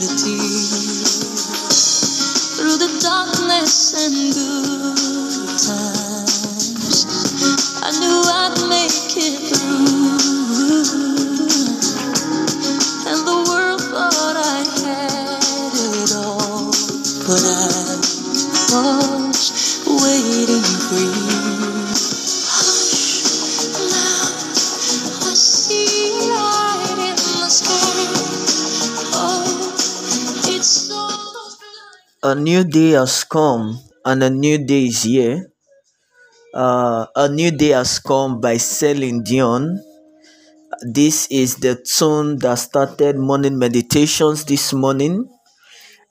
through the darkness and good A new day has come, and a new day is here. Uh, a new day has come by Celine Dion. This is the tune that started morning meditations this morning,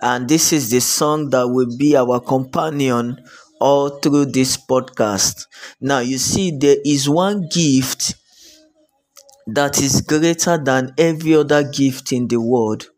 and this is the song that will be our companion all through this podcast. Now, you see, there is one gift that is greater than every other gift in the world.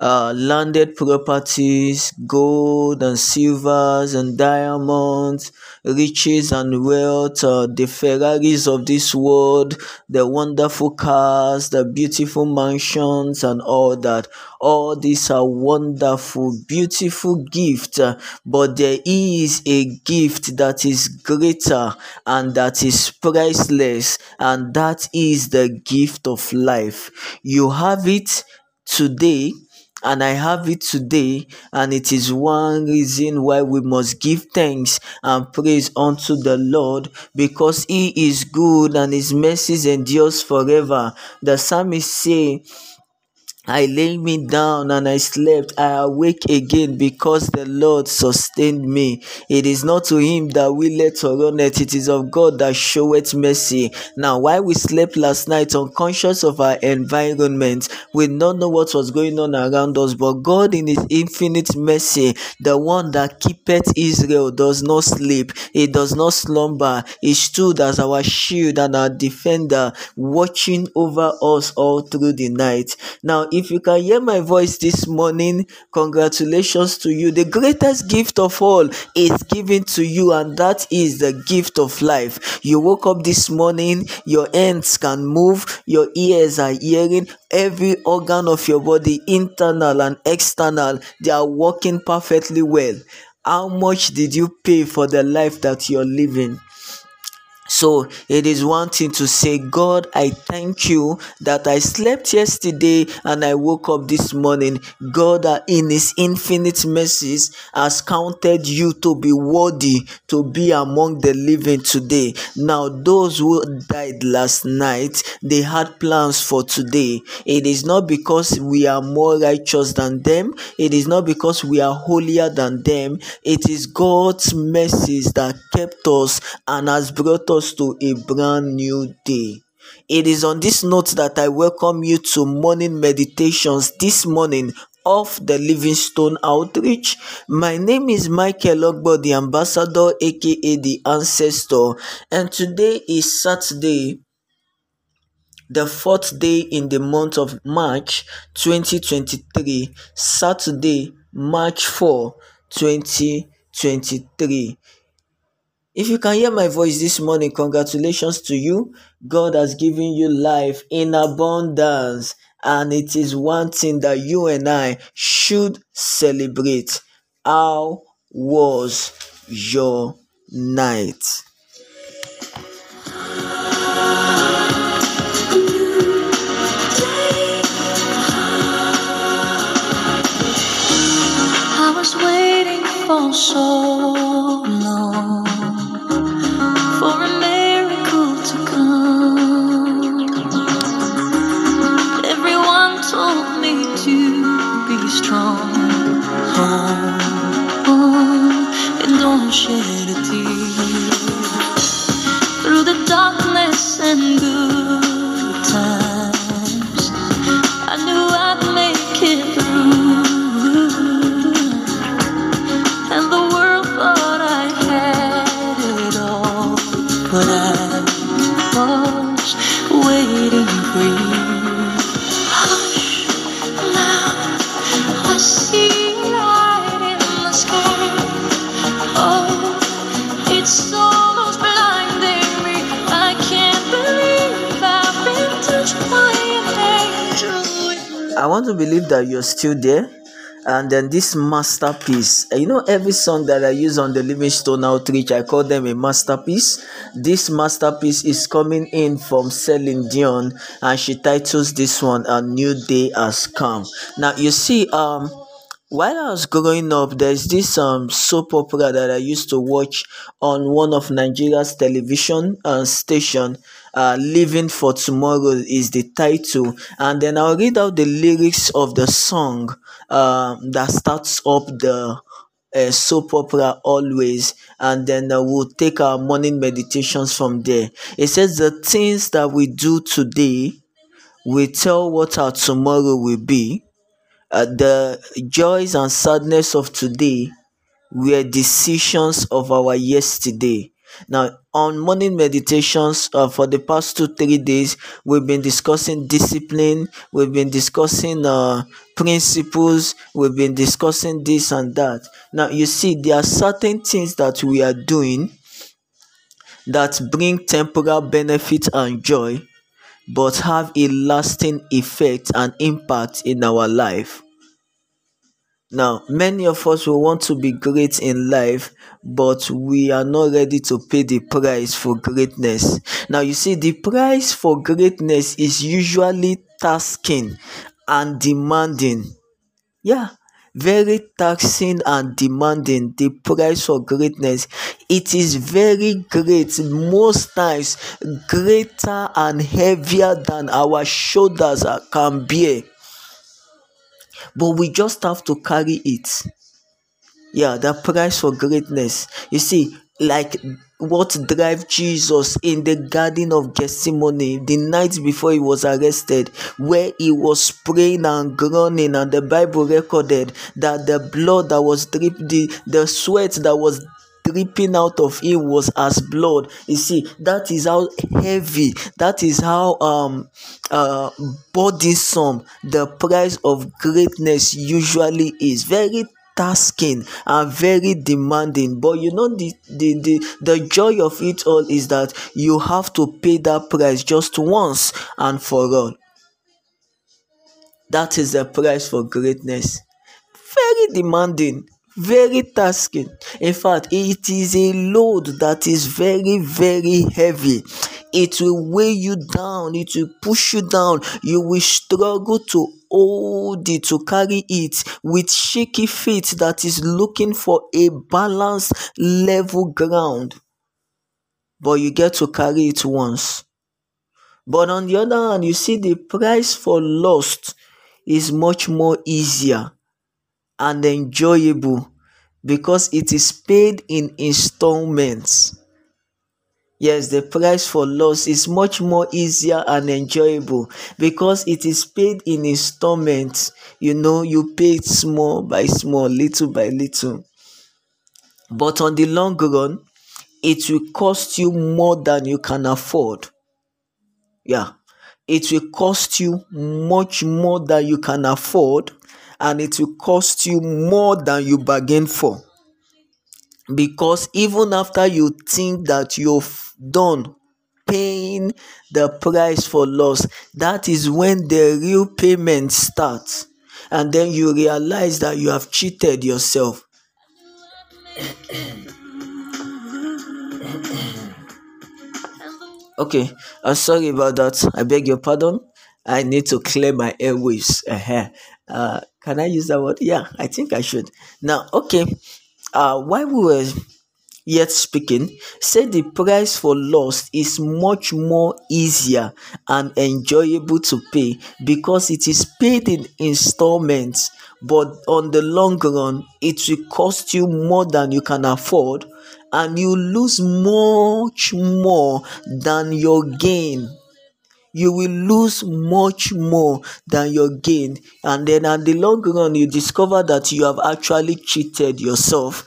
Uh, landed properties, gold and silvers and diamonds, riches and wealth, uh, the Ferraris of this world, the wonderful cars, the beautiful mansions, and all that. All these are wonderful, beautiful gifts, uh, but there is a gift that is greater and that is priceless, and that is the gift of life. You have it today and I have it today, and it is one reason why we must give thanks and praise unto the Lord because He is good and His mercies endures forever. The psalmist say, I lay me down and I slept. I awake again because the Lord sustained me. It is not to him that we let or run it, is of God that showeth mercy. Now, while we slept last night, unconscious of our environment, we not know what was going on around us, but God, in his infinite mercy, the one that keepeth Israel, does not sleep, he does not slumber, he stood as our shield and our defender, watching over us all through the night. Now, if you can hear my voice this morning, congratulations to you. The greatest gift of all is given to you, and that is the gift of life. You woke up this morning, your hands can move, your ears are hearing, every organ of your body, internal and external, they are working perfectly well. How much did you pay for the life that you're living? So it is one thing to say, God, I thank you that I slept yesterday and I woke up this morning. God, in His infinite mercies, has counted you to be worthy to be among the living today. Now, those who died last night, they had plans for today. It is not because we are more righteous than them, it is not because we are holier than them. It is God's mercies that us and has brought us to a brand new day. It is on this note that I welcome you to morning meditations this morning of the Livingstone Outreach. My name is Michael Ogbo, the ambassador, aka the ancestor, and today is Saturday, the fourth day in the month of March 2023, Saturday, March 4, 2023. If you can hear my voice this morning, congratulations to you. God has given you life in abundance, and it is one thing that you and I should celebrate. How was your night? I was waiting for so that you're still there. And then this masterpiece, you know, every song that I use on the Livingstone Outreach, I call them a masterpiece. This masterpiece is coming in from Celine Dion, and she titles this one "A New Day Has Come." Now, you see, um, while I was growing up, there's this um soap opera that I used to watch on one of Nigeria's television uh, station. Uh, "Living for Tomorrow" is the title, and then I'll read out the lyrics of the song uh, that starts up the uh, soap opera always. And then uh, we'll take our morning meditations from there. It says the things that we do today will tell what our tomorrow will be uh, the joys and sadness of today were decisions of our yesterday. Now, on morning meditations uh, for the past two, three days, we've been discussing discipline, we've been discussing uh, principles, we've been discussing this and that. Now, you see, there are certain things that we are doing that bring temporal benefit and joy, but have a lasting effect and impact in our life. Now, many of us will want to be great in life, but we are not ready to pay the price for greatness. Now, you see, the price for greatness is usually tasking and demanding. Yeah, very taxing and demanding. The price for greatness. It is very great, most times greater and heavier than our shoulders can bear but we just have to carry it. Yeah, the price for greatness. You see, like what drive Jesus in the Garden of Gethsemane the night before he was arrested, where he was praying and groaning, and the Bible recorded that the blood that was dripping, the, the sweat that was dripping out of him was as blood. You see that is how heavy that is how um uh burdensome the price of greatness usually is. Very tasking and very demanding but you know the, the the the joy of it all is that you have to pay that price just once and for all that is the price for greatness very demanding very tasking. In fact, it is a load that is very, very heavy. It will weigh you down, it will push you down. You will struggle to hold it, to carry it with shaky feet that is looking for a balanced, level ground. But you get to carry it once. But on the other hand, you see the price for lost is much more easier and enjoyable because it is paid in installments. Yes, the price for loss is much more easier and enjoyable because it is paid in installments. You know, you pay it small by small, little by little. But on the long run, it will cost you more than you can afford. Yeah, it will cost you much more than you can afford and it will cost you more than you bargain for because even after you think that you've done paying the price for loss that is when the real payment starts and then you realize that you have cheated yourself okay i'm sorry about that i beg your pardon i need to clear my airways uh-huh. uh can I use that word? Yeah, I think I should. Now, okay. Uh, while we were yet speaking, said the price for loss is much more easier and enjoyable to pay because it is paid in installments, but on the long run, it will cost you more than you can afford, and you lose much more than your gain you will lose much more than your gain. And then at the long run you discover that you have actually cheated yourself.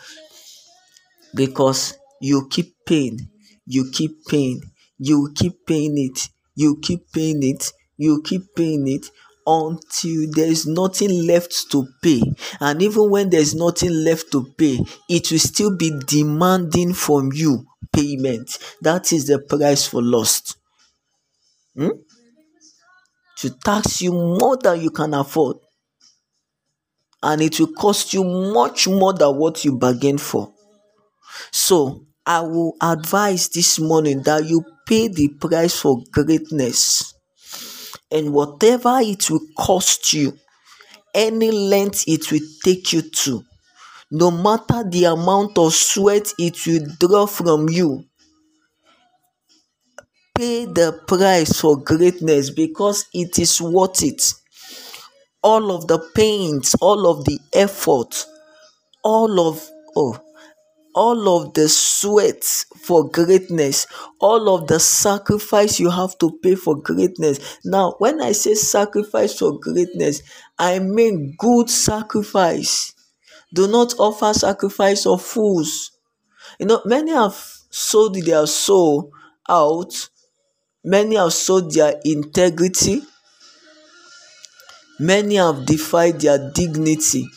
Because you keep paying you keep paying you keep paying it you keep paying it you keep paying it until there is nothing left to pay. And even when there is nothing left to pay it will still be demanding from you payment. That is the price for lost Hmm? to tax you more than you can afford. And it will cost you much more than what you bargained for. So, I will advise this morning that you pay the price for greatness. And whatever it will cost you, any length it will take you to, no matter the amount of sweat it will draw from you, pay the price for greatness because it is worth it. All of the pains, all of the effort, all of oh all of the sweat for greatness, all of the sacrifice you have to pay for greatness. Now, when I say sacrifice for greatness, I mean good sacrifice. Do not offer sacrifice of fools. You know, many have sold their soul out, many have sold their integrity, many have defied their dignity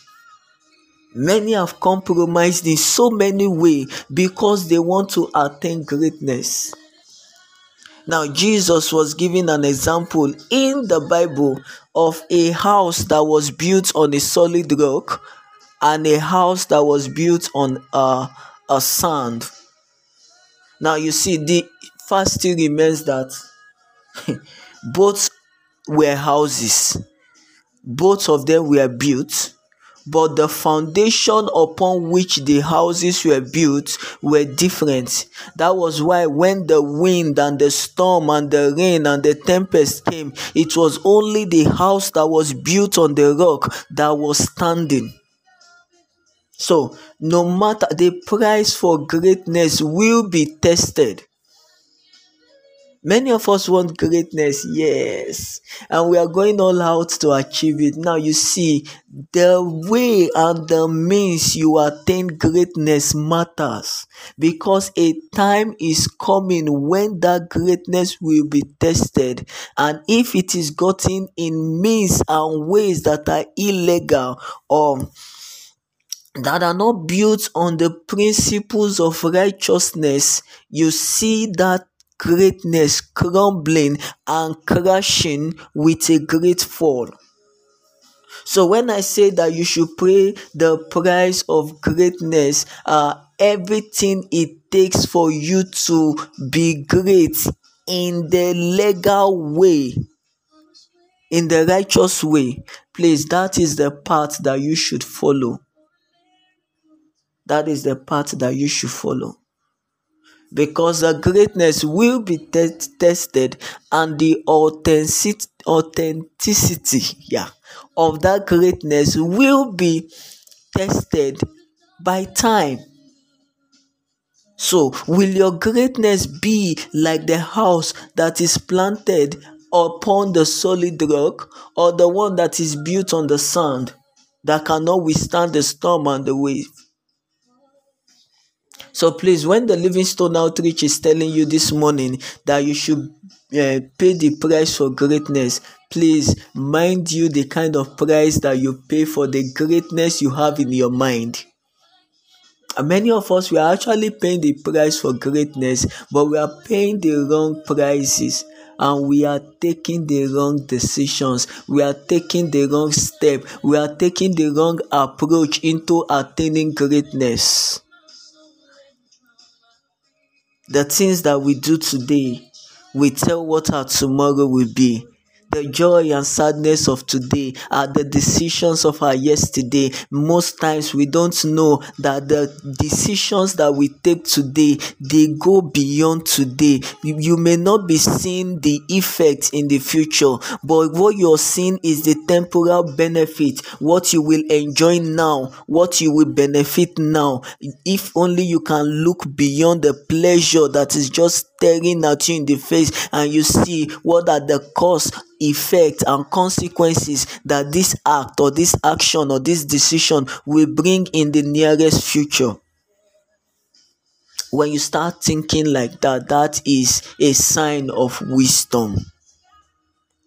Many have compromised in so many ways because they want to attain greatness. Now, Jesus was giving an example in the Bible of a house that was built on a solid rock and a house that was built on a, a sand. Now, you see, the fact still remains that both were houses, both of them were built but the foundation upon which the houses were built were different. That was why when the wind and the storm and the rain and the tempest came, it was only the house that was built on the rock that was standing. So, no matter the price for greatness will be tested. Many of us want greatness, yes, and we are going all out to achieve it. Now, you see, the way and the means you attain greatness matters. Because a time is coming when that greatness will be tested, and if it is gotten in means and ways that are illegal or that are not built on the principles of righteousness, you see that greatness crumbling and crashing with a great fall. So when I say that you should pay the price of greatness, uh, everything it takes for you to be great in the legal way, in the righteous way, please, that is the path that you should follow. That is the path that you should follow because the greatness will be te- tested and the authentic- authenticity yeah, of that greatness will be tested by time. So, will your greatness be like the house that is planted upon the solid rock or the one that is built on the sand that cannot withstand the storm and the wave? So please, when the Livingstone Outreach is telling you this morning that you should uh, pay the price for greatness, please mind you the kind of price that you pay for the greatness you have in your mind. Many of us we are actually paying the price for greatness, but we are paying the wrong prices and we are taking the wrong decisions. We are taking the wrong step. We are taking the wrong approach into attaining greatness the things that we do today will tell what our tomorrow will be. The joy and sadness of today are the decisions of our yesterday. Most times we don't know that the decisions that we take today they go beyond today. You, you may not be seeing the effect in the future, but what you're seeing is the temporal benefit, what you will enjoy now, what you will benefit now. If only you can look beyond the pleasure that is just staring at you in the face and you see what are the cause effect and consequences that this act or this action or this decision will bring in the nearest future. When you start thinking like that that is a sign of wisdom.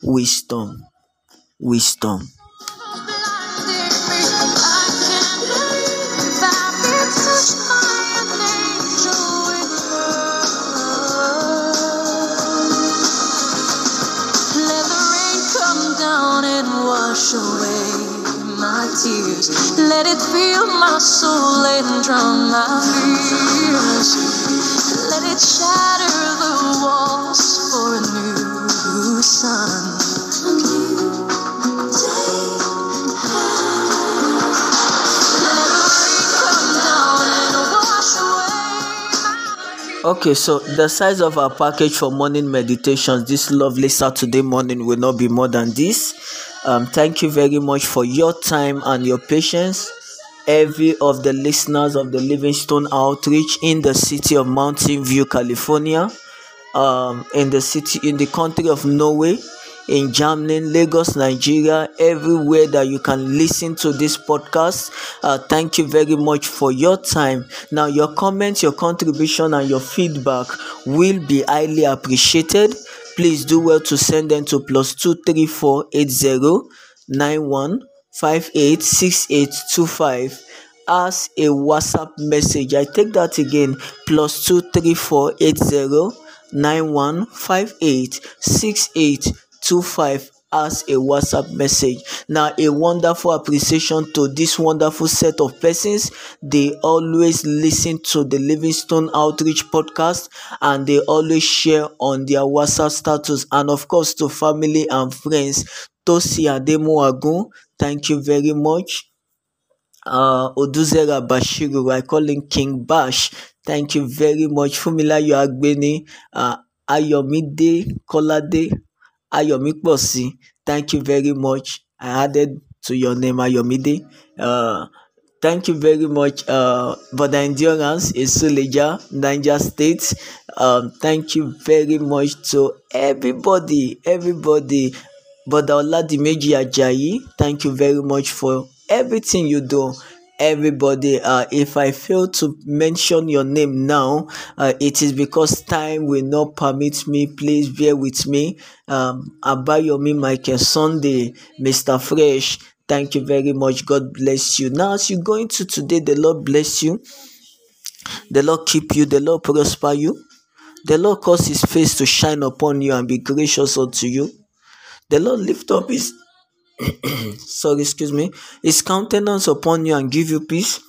Wisdom. Wisdom wash away my tears. Let it fill my soul and drown my fears. Let it shatter the walls for a new sun. Okay, so the size of our package for morning meditations this lovely Saturday morning will not be more than this. Um, thank you very much for your time and your patience. Every of the listeners of the Livingstone Outreach in the city of Mountain View, California, um, in the city in the country of Norway, in Germany, Lagos, Nigeria, everywhere that you can listen to this podcast. Uh, thank you very much for your time. Now, your comments, your contribution, and your feedback will be highly appreciated. Please do well to send them to plus two three four eight zero nine one five eight six eight two five as a WhatsApp message. I take that again plus two three four eight zero nine one five eight six eight 25 as a WhatsApp message. Now, a wonderful appreciation to this wonderful set of persons. They always listen to the Livingstone Outreach podcast and they always share on their WhatsApp status. And of course, to family and friends. Tosi Ademo thank you very much. Uh, Oduzera Bashiru, I call him King Bash. Thank you very much. Fumila Yoagbeni, uh, Ayomide Kolade, Ayomiposi, thank you very much. I added to your name Ayomide. Uh, thank you very much uh, the endurance in Suleja, Niger State. Um, thank you very much to everybody, everybody. Brother Oladimeji Ajayi, thank you very much for everything you do everybody uh if i fail to mention your name now uh, it is because time will not permit me. Please bear with me. Um abayomi michael sunday mr fresh thank you very much. God bless you. Now as you go into today the lord bless you. The lord keep you. The lord prosper you. The lord cause his face to shine upon you and be gracious unto you. The lord lift up his sorry, excuse me, his countenance upon you and give you peace.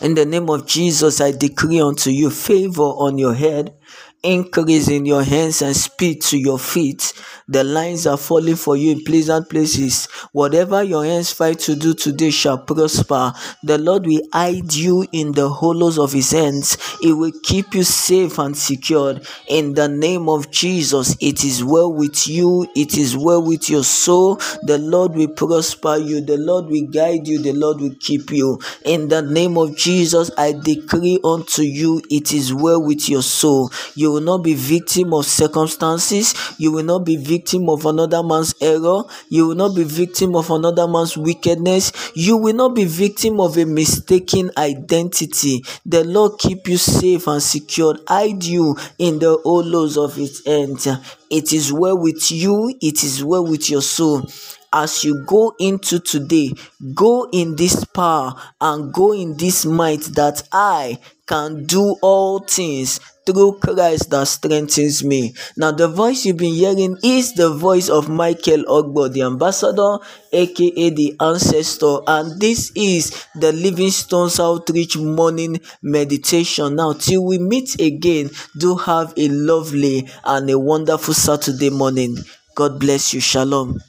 In the name of Jesus, I decree unto you favor on your head increase in your hands and speed to your feet. The lines are falling for you in pleasant places. Whatever your hands fight to do today shall prosper. The Lord will hide you in the hollows of his hands. He will keep you safe and secured. In the name of Jesus, it is well with you. It is well with your soul. The Lord will prosper you. The Lord will guide you. The Lord will keep you. In the name of Jesus, I decree unto you, it is well with your soul. You will not be victim of circumstances. You will not be victim of another man's error. You will not be victim of another man's wickedness. You will not be victim of a mistaken identity. The Lord keep you safe and secured, hide you in the hollows of its end. It is well with you, it is well with your soul as you go into today, go in this power and go in this might that I can do all things through Christ that strengthens me. Now, the voice you've been hearing is the voice of Michael Ogbo, the ambassador, aka the ancestor, and this is the Livingstone's Outreach morning meditation. Now, till we meet again, do have a lovely and a wonderful Saturday morning. God bless you. Shalom.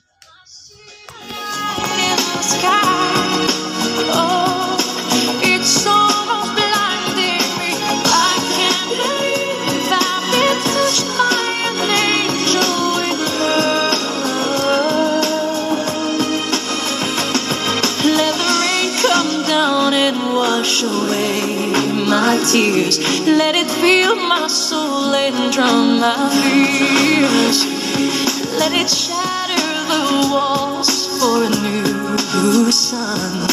Tears. Let it fill my soul and drown my fears. Let it shatter the walls for a new sun.